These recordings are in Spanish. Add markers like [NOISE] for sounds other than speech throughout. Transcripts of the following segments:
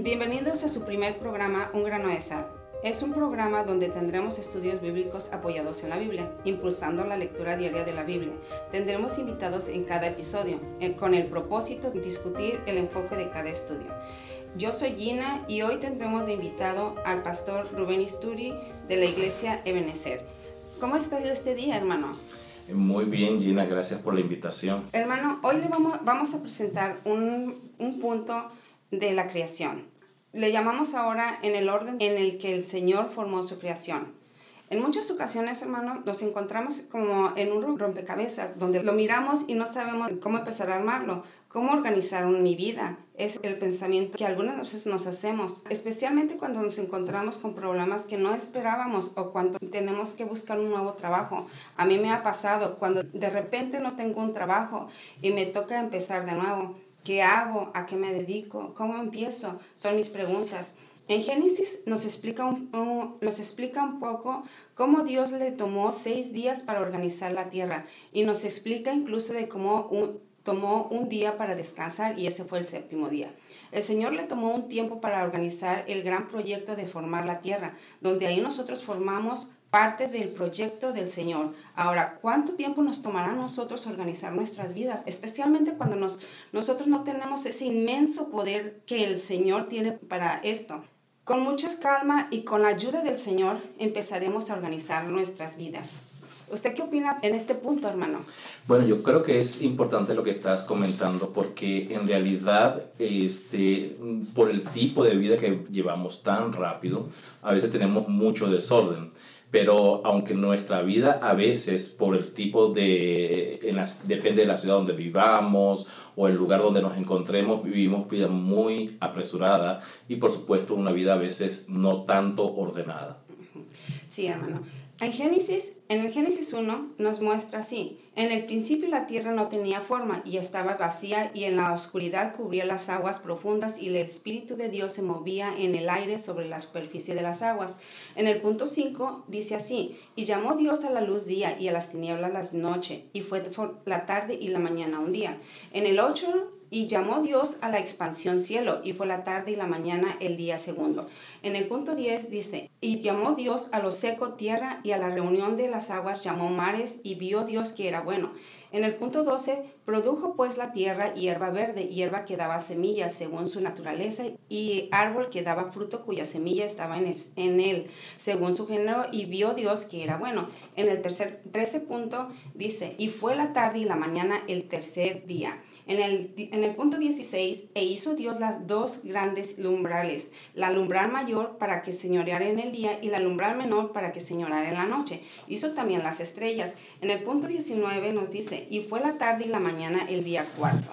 Bienvenidos a su primer programa Un grano de sal. Es un programa donde tendremos estudios bíblicos apoyados en la Biblia, impulsando la lectura diaria de la Biblia. Tendremos invitados en cada episodio, eh, con el propósito de discutir el enfoque de cada estudio. Yo soy Gina y hoy tendremos de invitado al pastor Rubén Isturi de la iglesia Ebenezer. ¿Cómo está este día, hermano? Muy bien, Gina, gracias por la invitación. Hermano, hoy le vamos, vamos a presentar un, un punto de la creación. Le llamamos ahora en el orden en el que el Señor formó su creación. En muchas ocasiones, hermano, nos encontramos como en un rompecabezas, donde lo miramos y no sabemos cómo empezar a armarlo, cómo organizar mi vida. Es el pensamiento que algunas veces nos hacemos, especialmente cuando nos encontramos con problemas que no esperábamos o cuando tenemos que buscar un nuevo trabajo. A mí me ha pasado cuando de repente no tengo un trabajo y me toca empezar de nuevo ¿Qué hago? ¿A qué me dedico? ¿Cómo empiezo? Son mis preguntas. En Génesis nos explica un, nos explica un poco cómo Dios le tomó seis días para organizar la tierra y nos explica incluso de cómo tomó un día para descansar y ese fue el séptimo día. El Señor le tomó un tiempo para organizar el gran proyecto de formar la tierra, donde ahí nosotros formamos parte del proyecto del Señor. Ahora, ¿cuánto tiempo nos tomará a nosotros organizar nuestras vidas? Especialmente cuando nos, nosotros no tenemos ese inmenso poder que el Señor tiene para esto. Con mucha calma y con la ayuda del Señor empezaremos a organizar nuestras vidas. ¿Usted qué opina en este punto, hermano? Bueno, yo creo que es importante lo que estás comentando porque en realidad, este, por el tipo de vida que llevamos tan rápido, a veces tenemos mucho desorden pero aunque nuestra vida a veces por el tipo de, en depende de la ciudad donde vivamos o el lugar donde nos encontremos, vivimos vida muy apresurada y por supuesto una vida a veces no tanto ordenada. Sí, hermano. En Génesis, en el Génesis 1 nos muestra así, en el principio la tierra no tenía forma y estaba vacía y en la oscuridad cubría las aguas profundas y el Espíritu de Dios se movía en el aire sobre la superficie de las aguas. En el punto 5 dice así, y llamó Dios a la luz día y a las tinieblas la noche, y fue la tarde y la mañana un día. En el 8 y llamó Dios a la expansión cielo, y fue la tarde y la mañana el día segundo. En el punto 10 dice, y llamó Dios a lo seco tierra, y a la reunión de las aguas llamó mares, y vio Dios que era bueno. En el punto 12, produjo pues la tierra hierba verde, hierba que daba semillas según su naturaleza, y árbol que daba fruto cuya semilla estaba en, en él, según su género, y vio Dios que era bueno. En el tercer 13 punto dice, y fue la tarde y la mañana el tercer día. En el, en el punto 16, e hizo Dios las dos grandes lumbrales, la lumbral mayor para que señoreara en el día y la lumbral menor para que señoreara en la noche. Hizo también las estrellas. En el punto 19 nos dice, y fue la tarde y la mañana el día cuarto.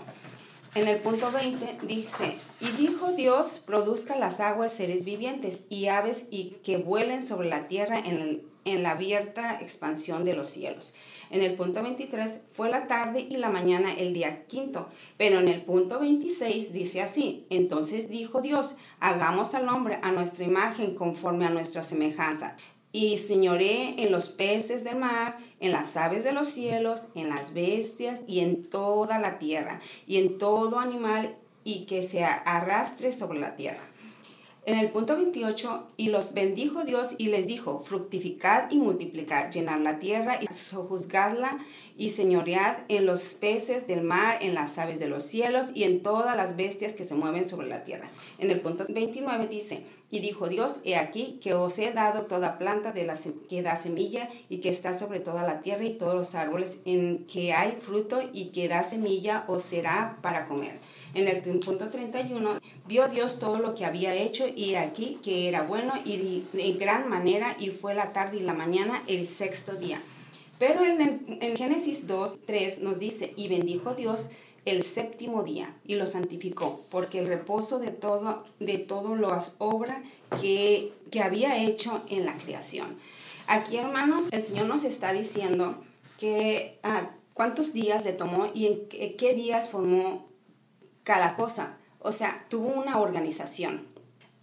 En el punto 20 dice, y dijo Dios, produzca las aguas seres vivientes y aves y que vuelen sobre la tierra en el en la abierta expansión de los cielos. En el punto 23 fue la tarde y la mañana el día quinto, pero en el punto 26 dice así, entonces dijo Dios, hagamos al hombre a nuestra imagen conforme a nuestra semejanza. Y señoré en los peces del mar, en las aves de los cielos, en las bestias y en toda la tierra, y en todo animal y que se arrastre sobre la tierra. En el punto 28, y los bendijo Dios y les dijo, fructificad y multiplicad, llenar la tierra y sojuzgadla y señoread en los peces del mar, en las aves de los cielos y en todas las bestias que se mueven sobre la tierra. En el punto 29 dice, y dijo Dios, he aquí que os he dado toda planta de la que da semilla y que está sobre toda la tierra y todos los árboles en que hay fruto y que da semilla os será para comer. En el punto 31, vio Dios todo lo que había hecho y aquí que era bueno y de gran manera y fue la tarde y la mañana el sexto día. Pero en, en Génesis 2, 3 nos dice, y bendijo Dios el séptimo día y lo santificó, porque el reposo de todo, de todo las obras que, que había hecho en la creación. Aquí, hermano, el Señor nos está diciendo que ah, cuántos días le tomó y en qué, días formó cada cosa. O sea, tuvo una organización.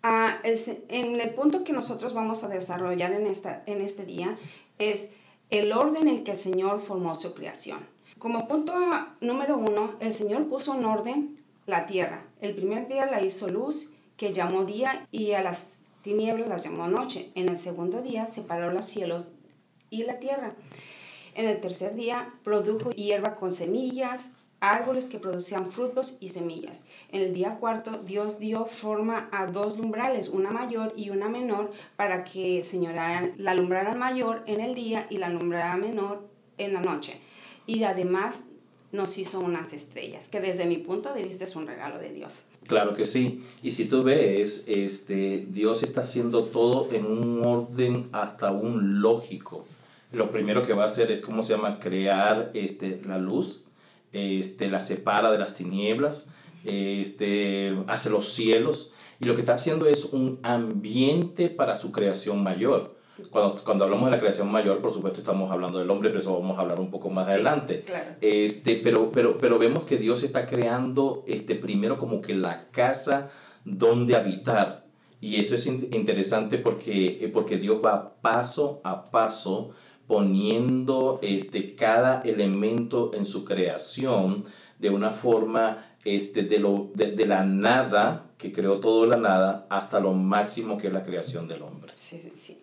Ah, en el punto que nosotros vamos a desarrollar en, esta, en este día es el orden en que el Señor formó su creación. Como punto número uno, el Señor puso en orden la tierra. El primer día la hizo luz, que llamó día y a las tinieblas las llamó noche. En el segundo día separó los cielos y la tierra. En el tercer día produjo hierba con semillas, árboles que producían frutos y semillas. En el día cuarto, Dios dio forma a dos lumbrales, una mayor y una menor, para que señoraran la lumbrara mayor en el día y la lumbrara menor en la noche. Y además nos hizo unas estrellas, que desde mi punto de vista es un regalo de Dios. Claro que sí. Y si tú ves, este, Dios está haciendo todo en un orden hasta un lógico. Lo primero que va a hacer es, ¿cómo se llama? Crear este, la luz, este, la separa de las tinieblas, este, hace los cielos. Y lo que está haciendo es un ambiente para su creación mayor. Cuando, cuando hablamos de la creación mayor, por supuesto estamos hablando del hombre, pero eso vamos a hablar un poco más adelante. Este, pero, pero, pero vemos que Dios está creando este, primero como que la casa donde habitar. Y eso es interesante porque, porque Dios va paso a paso poniendo este, cada elemento en su creación de una forma este, de, lo, de, de la nada, que creó todo la nada, hasta lo máximo que es la creación del hombre. Sí, sí, sí.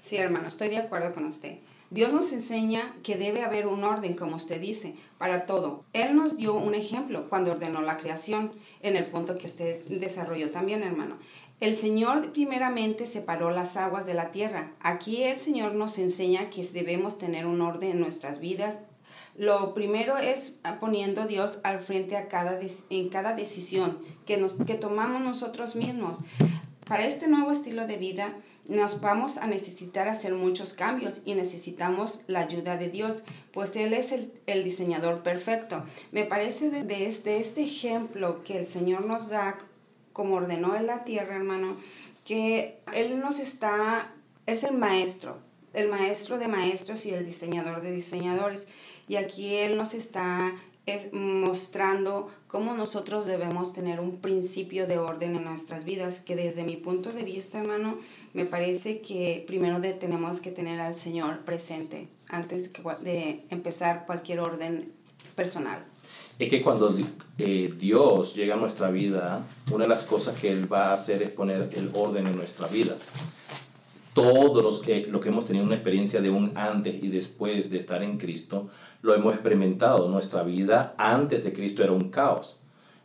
Sí, hermano, estoy de acuerdo con usted. Dios nos enseña que debe haber un orden, como usted dice, para todo. Él nos dio un ejemplo cuando ordenó la creación, en el punto que usted desarrolló también, hermano. El Señor primeramente separó las aguas de la tierra. Aquí el Señor nos enseña que debemos tener un orden en nuestras vidas. Lo primero es poniendo Dios al frente a cada en cada decisión que, que tomamos nosotros mismos. Para este nuevo estilo de vida, nos vamos a necesitar hacer muchos cambios y necesitamos la ayuda de Dios, pues Él es el, diseñador perfecto. Me parece desde este ejemplo que el Señor nos da, como ordenó en la tierra, hermano, que Él nos está, es el maestro, el maestro de maestros y el diseñador de diseñadores. Y aquí Él nos está es mostrando cómo nosotros debemos tener un principio de orden en nuestras vidas, que desde mi punto de vista, hermano, me parece que primero tenemos que tener al Señor presente antes de empezar cualquier orden personal. Es que cuando eh, Dios llega a nuestra vida, una de las cosas que Él va a hacer es poner el orden en nuestra vida. Todos los que, lo que hemos tenido una experiencia de un antes y después de estar en Cristo, lo hemos experimentado. Nuestra vida antes de Cristo era un caos.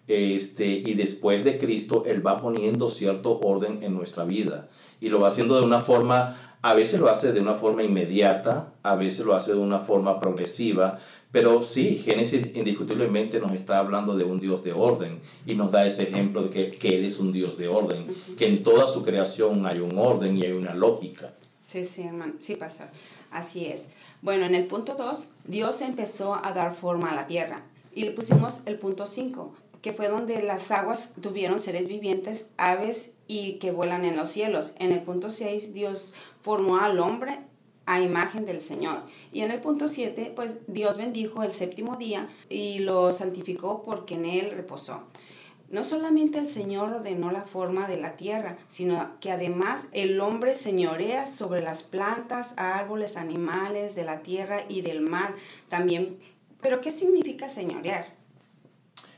Este, y después de Cristo, Él va poniendo cierto orden en nuestra vida. Y lo va haciendo de una forma, a veces lo hace de una forma inmediata, a veces lo hace de una forma progresiva, pero sí, Génesis indiscutiblemente nos está hablando de un Dios de orden y nos da ese ejemplo de que, que Él es un Dios de orden, que en toda su creación hay un orden y hay una lógica. Sí, sí, hermano, sí pasa. Así es. Bueno, en el punto 2, Dios empezó a dar forma a la tierra. Y le pusimos el punto 5, que fue donde las aguas tuvieron seres vivientes, aves y que vuelan en los cielos. En el punto 6, Dios formó al hombre a imagen del Señor. Y en el punto 7, pues Dios bendijo el séptimo día y lo santificó porque en él reposó. No solamente el Señor ordenó la forma de la tierra, sino que además el hombre señorea sobre las plantas, árboles, animales de la tierra y del mar también. Pero ¿qué significa señorear?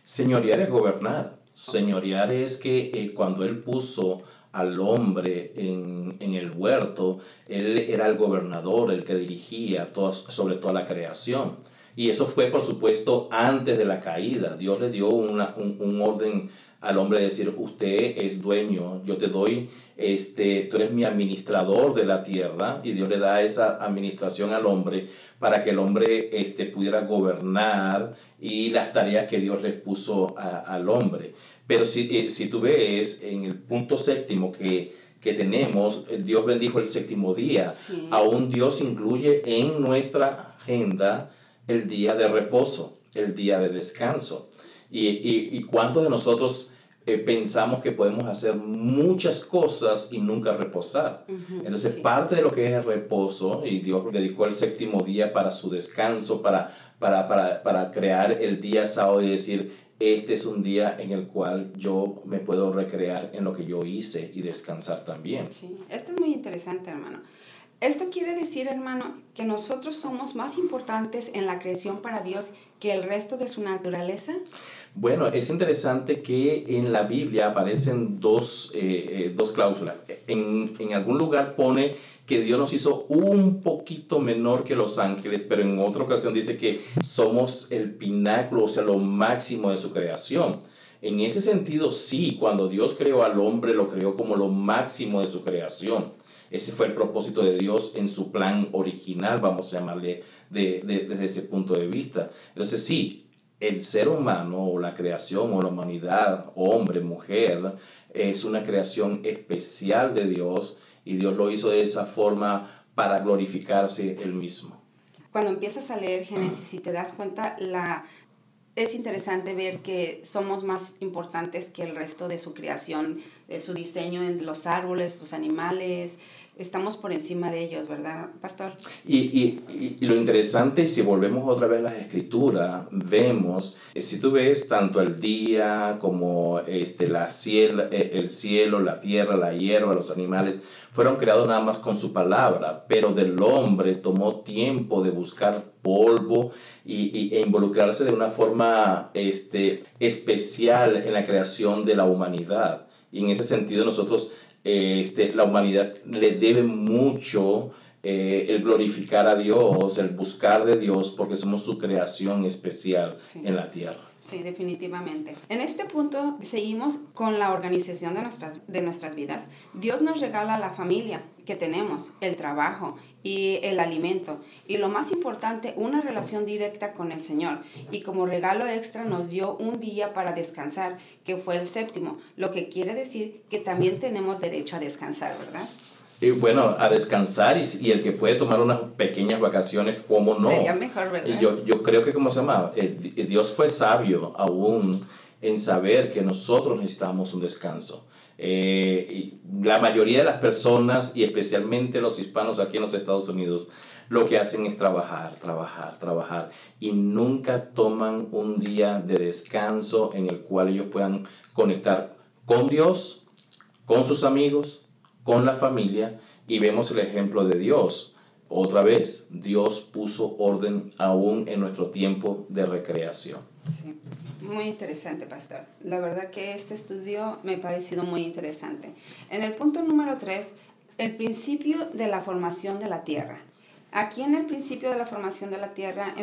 Señorear es gobernar. Señorear es que eh, cuando Él puso al hombre en, el huerto, Él era el gobernador, el que dirigía sobre toda la creación. Y eso fue, por supuesto, antes de la caída. Dios le dio una, un, orden al hombre de decir, usted es dueño, yo te doy, este, tú eres mi administrador de la tierra, y Dios le da esa administración al hombre para que el hombre este, pudiera gobernar y las tareas que Dios le puso al hombre. Pero si, eh, si tú ves en el punto séptimo que, que tenemos, Dios bendijo el séptimo día, aún Dios incluye en nuestra agenda el día de reposo, el día de descanso. Y, y, y cuántos de nosotros eh, pensamos que podemos hacer muchas cosas y nunca reposar. Entonces, parte de lo que es el reposo, y Dios dedicó el séptimo día para su descanso, para, para, para, para crear el día sábado y decir, este es un día en el cual yo me puedo recrear en lo que yo hice y descansar también. Sí, esto es muy interesante, hermano. Esto quiere decir, hermano, que nosotros somos más importantes en la creación para Dios que el resto de su naturaleza. Bueno, es interesante que en la Biblia aparecen dos, eh, eh, dos cláusulas. En, en algún lugar pone que Dios nos hizo un poquito menor que los ángeles, pero en otra ocasión dice que somos el pináculo, o sea, lo máximo de su creación. En ese sentido, sí, cuando Dios creó al hombre, lo creó como lo máximo de su creación. Ese fue el propósito de Dios en su plan original, vamos a llamarle de, desde ese punto de vista. Entonces, sí, el ser humano o la creación o la humanidad, hombre, mujer, es una creación especial de Dios y Dios lo hizo de esa forma para glorificarse él mismo. Cuando empiezas a leer Génesis y te das cuenta, la, es interesante ver que somos más importantes que el resto de su creación, de su diseño en los árboles, los animales, estamos por encima de ellos, ¿verdad, pastor? Y, y, y, lo interesante, si volvemos otra vez a las escrituras, vemos, eh, si tú ves tanto el día como este, la cielo, eh, el cielo, la tierra, la hierba, los animales, fueron creados nada más con su palabra, pero del hombre tomó tiempo de buscar polvo y, e involucrarse de una forma este, especial en la creación de la humanidad. Y en ese sentido nosotros este, la humanidad le debe mucho eh, el glorificar a Dios, el buscar de Dios, porque somos su creación especial en la tierra. Sí, definitivamente. En este punto seguimos con la organización de nuestras, de nuestras vidas. Dios nos regala la familia que tenemos, el trabajo y el alimento. Y lo más importante, una relación directa con el Señor. Y como regalo extra nos dio un día para descansar, que fue el séptimo, lo que quiere decir que también tenemos derecho a descansar, ¿verdad? Y bueno, a descansar y, el que puede tomar unas pequeñas vacaciones, ¿cómo no? Sería mejor, ¿verdad? Y yo, yo creo que, ¿cómo se llama? Dios fue sabio aún en saber que nosotros necesitamos un descanso. Eh, y la mayoría de las personas, y especialmente los hispanos aquí en los Estados Unidos, lo que hacen es trabajar, trabajar, trabajar, y nunca toman un día de descanso en el cual ellos puedan conectar con Dios, con sus amigos, con la familia y vemos el ejemplo de Dios. Otra vez, Dios puso orden aún en nuestro tiempo de recreación. Sí, muy interesante, pastor. La verdad que este estudio me ha parecido muy interesante. En el punto número 3, el principio de la formación de la tierra. Aquí en el principio de la formación de la tierra,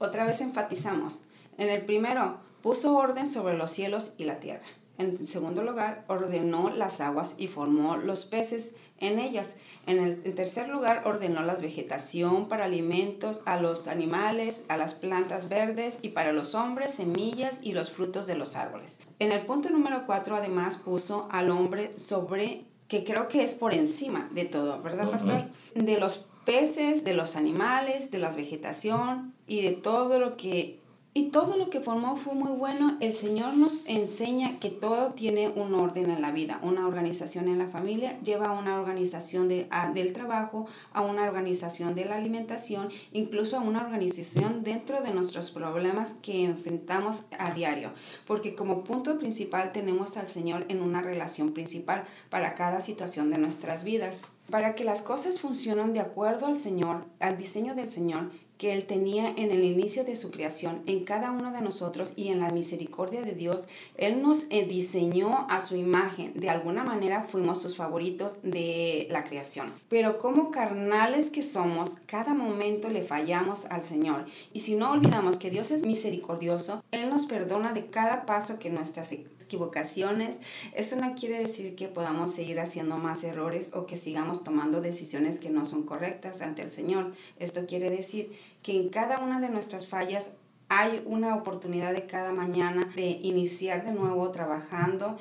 otra vez enfatizamos. En el primero, puso orden sobre los cielos y la tierra. En segundo lugar, ordenó las aguas y formó los peces en ellas. En, el, tercer lugar, ordenó la vegetación para alimentos a los animales, a las plantas verdes y para los hombres semillas y los frutos de los árboles. En el punto número cuatro, además, puso al hombre sobre, que creo que es por encima de todo, ¿verdad, pastor? De los peces, de los animales, de la vegetación y de todo lo que y todo lo que formó fue muy bueno. El Señor nos enseña que todo tiene un orden en la vida, una organización en la familia, lleva a una organización de, del trabajo, a una organización de la alimentación, incluso a una organización dentro de nuestros problemas que enfrentamos a diario. Porque como punto principal tenemos al Señor en una relación principal para cada situación de nuestras vidas. Para que las cosas funcionen de acuerdo al Señor, al diseño del Señor, que Él tenía en el inicio de su creación, en cada uno de nosotros y en la misericordia de Dios, Él nos eh, diseñó a su imagen. De alguna manera fuimos sus favoritos de la creación. Pero como carnales que somos, cada momento le fallamos al Señor. Y si no olvidamos que Dios es misericordioso, Él nos perdona de cada paso que nuestras equivocaciones. Eso no quiere decir que podamos seguir haciendo más errores o que sigamos tomando decisiones que no son correctas ante el Señor. Esto quiere decir que en cada una de nuestras fallas hay una oportunidad de cada mañana de iniciar de nuevo trabajando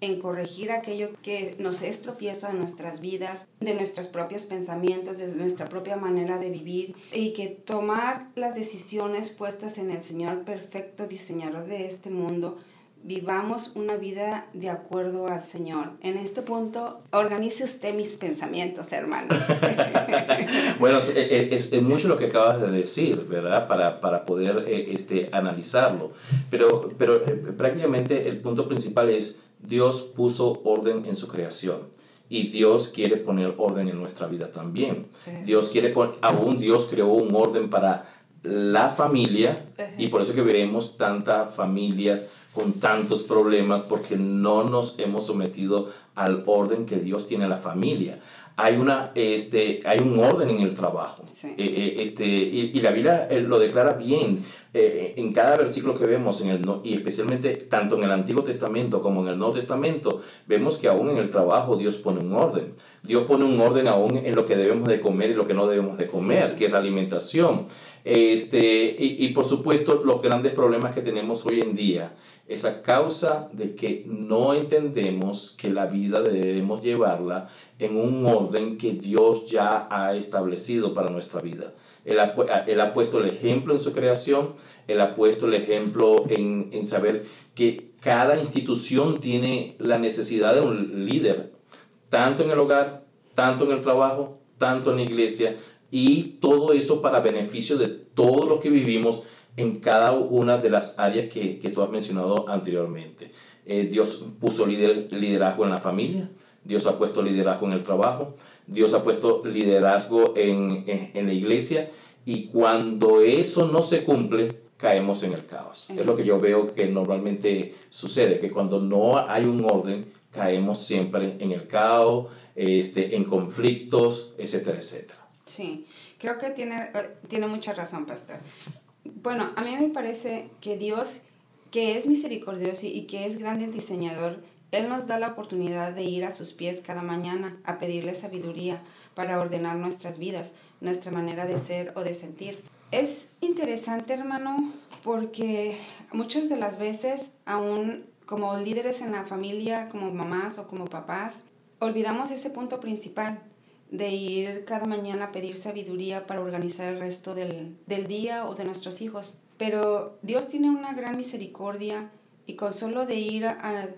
en corregir aquello que nos es tropiezo de nuestras vidas, de nuestros propios pensamientos, de nuestra propia manera de vivir y que tomar las decisiones puestas en el Señor perfecto diseñador de este mundo vivamos una vida de acuerdo al Señor. En este punto, organice usted mis pensamientos, hermano. [LAUGHS] bueno, eh, eh, es, es, mucho lo que acabas de decir, ¿verdad? Para, para poder eh, este, analizarlo. Pero, pero prácticamente el punto principal es, Dios puso orden en su creación. Y Dios quiere poner orden en nuestra vida también. Dios quiere, aún Dios creó un orden para la familia, Y por eso que vemos tantas familias con tantos problemas porque no nos hemos sometido al orden que Dios tiene en la familia. Hay, una, este, hay un orden en el trabajo. Eh, eh, este, y, y, la Biblia eh, lo declara bien en cada versículo que vemos, en el, y especialmente tanto en el Antiguo Testamento como en el Nuevo Testamento, vemos que aún en el trabajo Dios pone un orden. Dios pone un orden aún en lo que debemos de comer y lo que no debemos de comer, que es la alimentación. Este, y, y por supuesto los grandes problemas que tenemos hoy en día es a causa de que no entendemos que la vida debemos llevarla en un orden que Dios ya ha establecido para nuestra vida. Él ha, él ha puesto el ejemplo en su creación, Él ha puesto el ejemplo en, en saber que cada institución tiene la necesidad de un líder, tanto en el hogar, tanto en el trabajo, tanto en la iglesia, y todo eso para beneficio de todos los que vivimos en cada una de las áreas que, que tú has mencionado anteriormente. Eh, Dios puso liderazgo en la familia, Dios ha puesto liderazgo en el trabajo, Dios ha puesto liderazgo en, en, la iglesia y cuando eso no se cumple, caemos en el caos. Es lo que yo veo que normalmente sucede, que cuando no hay un orden, caemos siempre en el caos, este, en conflictos, etcétera, etcétera. Sí, creo que tiene, eh, tiene mucha razón, pastor bueno, a mí me parece que Dios, que es misericordioso y que es grande diseñador, Él nos da la oportunidad de ir a sus pies cada mañana a pedirle sabiduría para ordenar nuestras vidas, nuestra manera de ser o de sentir. Es interesante, hermano, porque muchas de las veces, aún como líderes en la familia, como mamás o como papás, olvidamos ese punto principal de ir cada mañana a pedir sabiduría para organizar el resto del, día o de nuestros hijos. Pero Dios tiene una gran misericordia y con solo de ir a,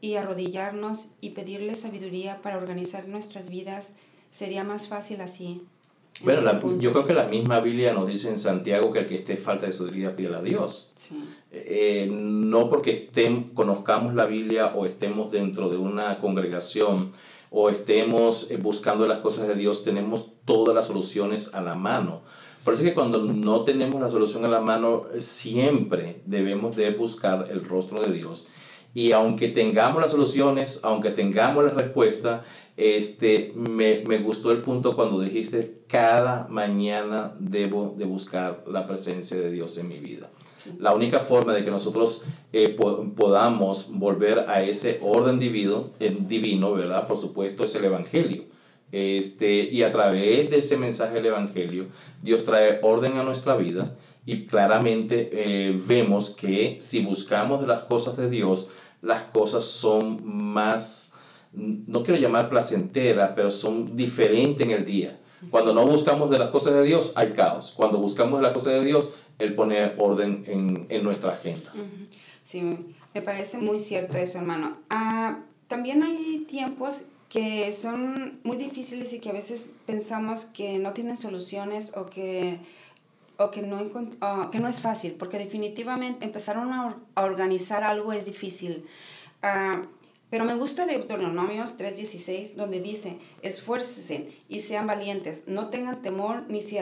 y arrodillarnos y pedirle sabiduría para organizar nuestras vidas, sería más fácil así. Bueno, yo creo que la misma Biblia nos dice en Santiago que el que esté falta de sabiduría pida a Dios. Eh, no porque estén, conozcamos la Biblia o estemos dentro de una congregación o estemos eh, buscando las cosas de Dios, tenemos todas las soluciones a la mano. Por eso que cuando no tenemos la solución a la mano, siempre debemos de buscar el rostro de Dios. Y aunque tengamos las soluciones, aunque tengamos la respuesta, este, me, me gustó el punto cuando dijiste, cada mañana debo de buscar la presencia de Dios en mi vida. La única forma de que nosotros eh, podamos volver a ese orden divino, divino, ¿verdad? Por supuesto, es el Evangelio. Este, y a través de ese mensaje del Evangelio, Dios trae orden a nuestra vida y claramente eh, vemos que si buscamos las cosas de Dios, las cosas son más, no quiero llamar placenteras, pero son diferentes en el día. Cuando no buscamos de las cosas de Dios, hay caos. Cuando buscamos de las cosas de Dios, Él pone orden en, en nuestra agenda. Sí, me parece muy cierto eso, hermano. Ah, también hay tiempos que son muy difíciles y que a veces pensamos que no tienen soluciones o que, o que, no, que no es fácil, porque definitivamente empezar a, organizar algo es difícil. Uh, pero me gusta Deuteronomios 3:16, donde dice, esfuércese y sean valientes, no tengan temor ni se,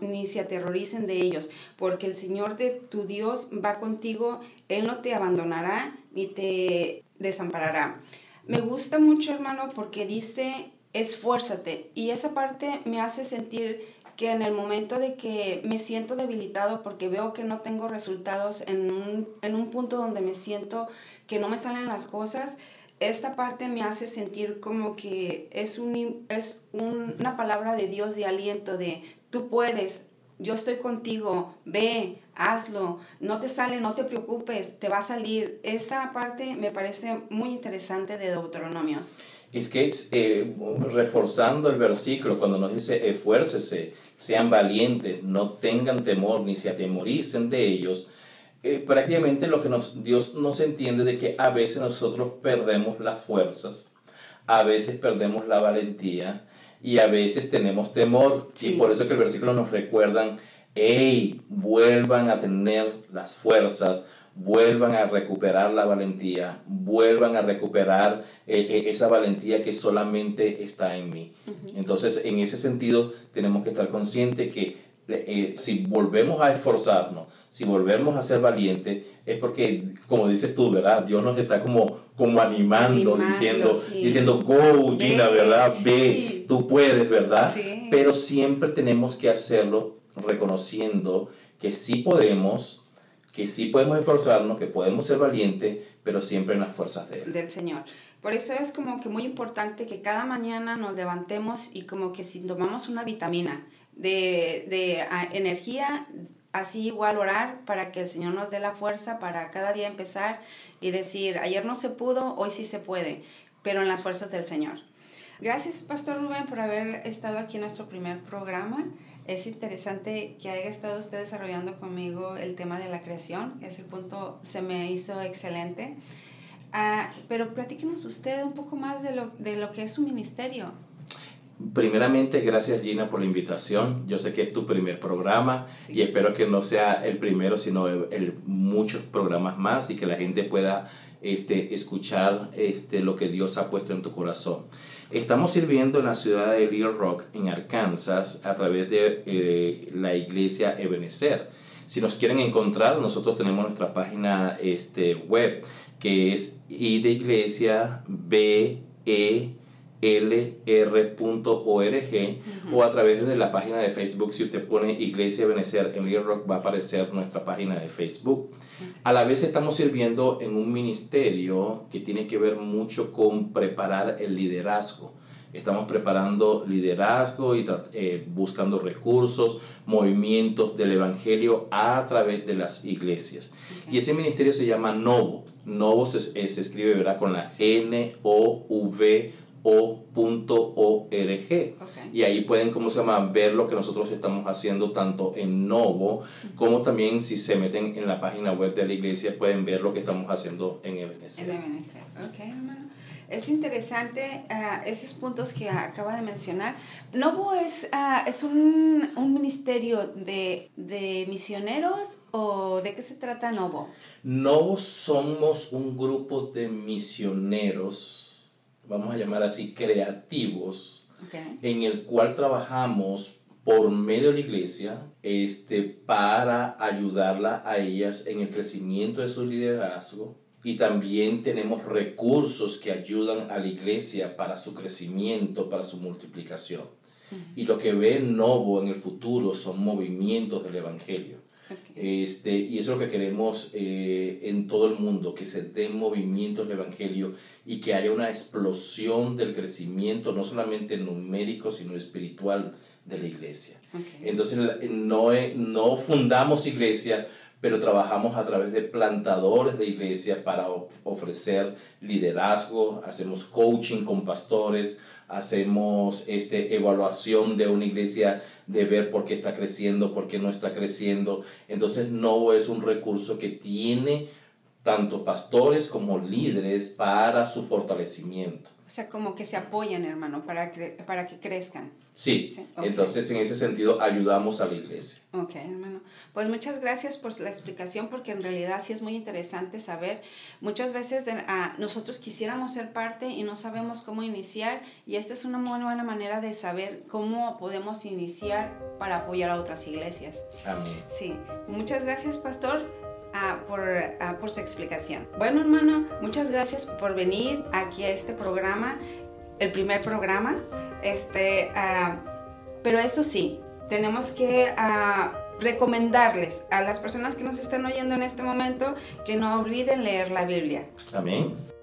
ni se aterroricen de ellos, porque el Señor de tu Dios va contigo, Él no te abandonará ni te desamparará. Me gusta mucho, hermano, porque dice, esfuérzate, y esa parte me hace sentir que en el momento de que me siento debilitado porque veo que no tengo resultados en un, en un punto donde me siento que no me salen las cosas, esta parte me hace sentir como que es, un, es una palabra de Dios de aliento, de tú puedes, yo estoy contigo, ve, hazlo, no te sale, no te preocupes, te va a salir. Esa parte me parece muy interesante de Deuteronomios. Es que eh, reforzando el versículo cuando nos dice esfuércese, sean valientes, no tengan temor ni se atemoricen de ellos, eh, prácticamente lo que nos, Dios nos entiende de que a veces nosotros perdemos las fuerzas, a veces perdemos la valentía y a veces tenemos temor. Y por eso que el versículo nos recuerdan, hey, vuelvan a tener las fuerzas, vuelvan a recuperar la valentía, vuelvan a recuperar eh, eh, esa valentía que solamente está en mí. Entonces, en ese sentido, tenemos que estar conscientes que eh, si volvemos a esforzarnos, si volvemos a ser valientes, es porque, como dices tú, ¿verdad? Dios nos está como, como animando, diciendo, diciendo, go, Gina, ¿verdad? Ve, tú puedes, ¿verdad? Pero siempre tenemos que hacerlo reconociendo que sí podemos, que sí podemos esforzarnos, que podemos ser valientes, pero siempre en las fuerzas de Él. Del Señor. Por eso es como que muy importante que cada mañana nos levantemos y como que si tomamos una vitamina, de, de energía, así igual orar para que el Señor nos dé la fuerza para cada día empezar y decir, ayer no se pudo, hoy sí se puede, pero en las fuerzas del Señor. Gracias, Pastor Rubén, por haber estado aquí en nuestro primer programa. Es interesante que haya estado usted desarrollando conmigo el tema de la creación. Ese punto se me hizo excelente. Ah, pero platíquenos usted un poco más de lo, de lo que es su ministerio. Primeramente, gracias Gina por la invitación. Yo sé que es tu primer programa y espero que no sea el primero, sino el, muchos programas más y que la gente pueda este, escuchar este, lo que Dios ha puesto en tu corazón. Estamos sirviendo en la ciudad de Little Rock, en Arkansas, a través de eh, la iglesia Ebenezer. Si nos quieren encontrar, nosotros tenemos nuestra página este, web que es i lr.org o a través de la página de Facebook. Si usted pone Iglesia Benecer en Little Rock, va a aparecer nuestra página de Facebook. A la vez estamos sirviendo en un ministerio que tiene que ver mucho con preparar el liderazgo. Estamos preparando liderazgo y eh, buscando recursos, movimientos del Evangelio a través de las iglesias. Y ese ministerio se llama Novo. Novo se, eh, se escribe ¿verdad? con la N-O-V o.org. Y ahí pueden, ¿cómo se llama?, ver lo que nosotros estamos haciendo tanto en Novo, como también si se meten en la página web de la iglesia, pueden ver lo que estamos haciendo en Ebenezer. En Ebenezer, ok, hermano. Es interesante uh, esos puntos que acaba de mencionar. Novo es, uh, es un, un ministerio de, de misioneros o de qué se trata Novo? Novo somos un grupo de misioneros vamos a llamar así, creativos, en el cual trabajamos por medio de la iglesia este, para ayudarla a ellas en el crecimiento de su liderazgo. Y también tenemos recursos que ayudan a la iglesia para su crecimiento, para su multiplicación. Y lo que ve Novo en el futuro son movimientos del Evangelio. Este, y eso es lo que queremos eh, en todo el mundo, que se den movimientos del Evangelio y que haya una explosión del crecimiento, no solamente numérico, sino espiritual de la iglesia. Entonces, no, no fundamos iglesia, pero trabajamos a través de plantadores de iglesia para ofrecer liderazgo, hacemos coaching con pastores, hacemos este, evaluación de una iglesia de ver por qué está creciendo, por qué no está creciendo. Entonces no es un recurso que tiene tanto pastores como líderes para su fortalecimiento. O sea, como que se apoyan, hermano, para, para que crezcan. Sí, entonces en ese sentido ayudamos a la iglesia. Ok, hermano. Pues muchas gracias por la explicación, porque en realidad sí es muy interesante saber. Muchas veces ah, nosotros quisiéramos ser parte y no sabemos cómo iniciar, y esta es una muy buena manera de saber cómo podemos iniciar para apoyar a otras iglesias. Amén. Sí, muchas gracias, pastor por, por su explicación. Bueno, hermano, muchas gracias por venir aquí a este programa, el primer programa. Este, pero eso sí, tenemos que recomendarles a las personas que nos están oyendo en este momento que no olviden leer la Biblia. Amén.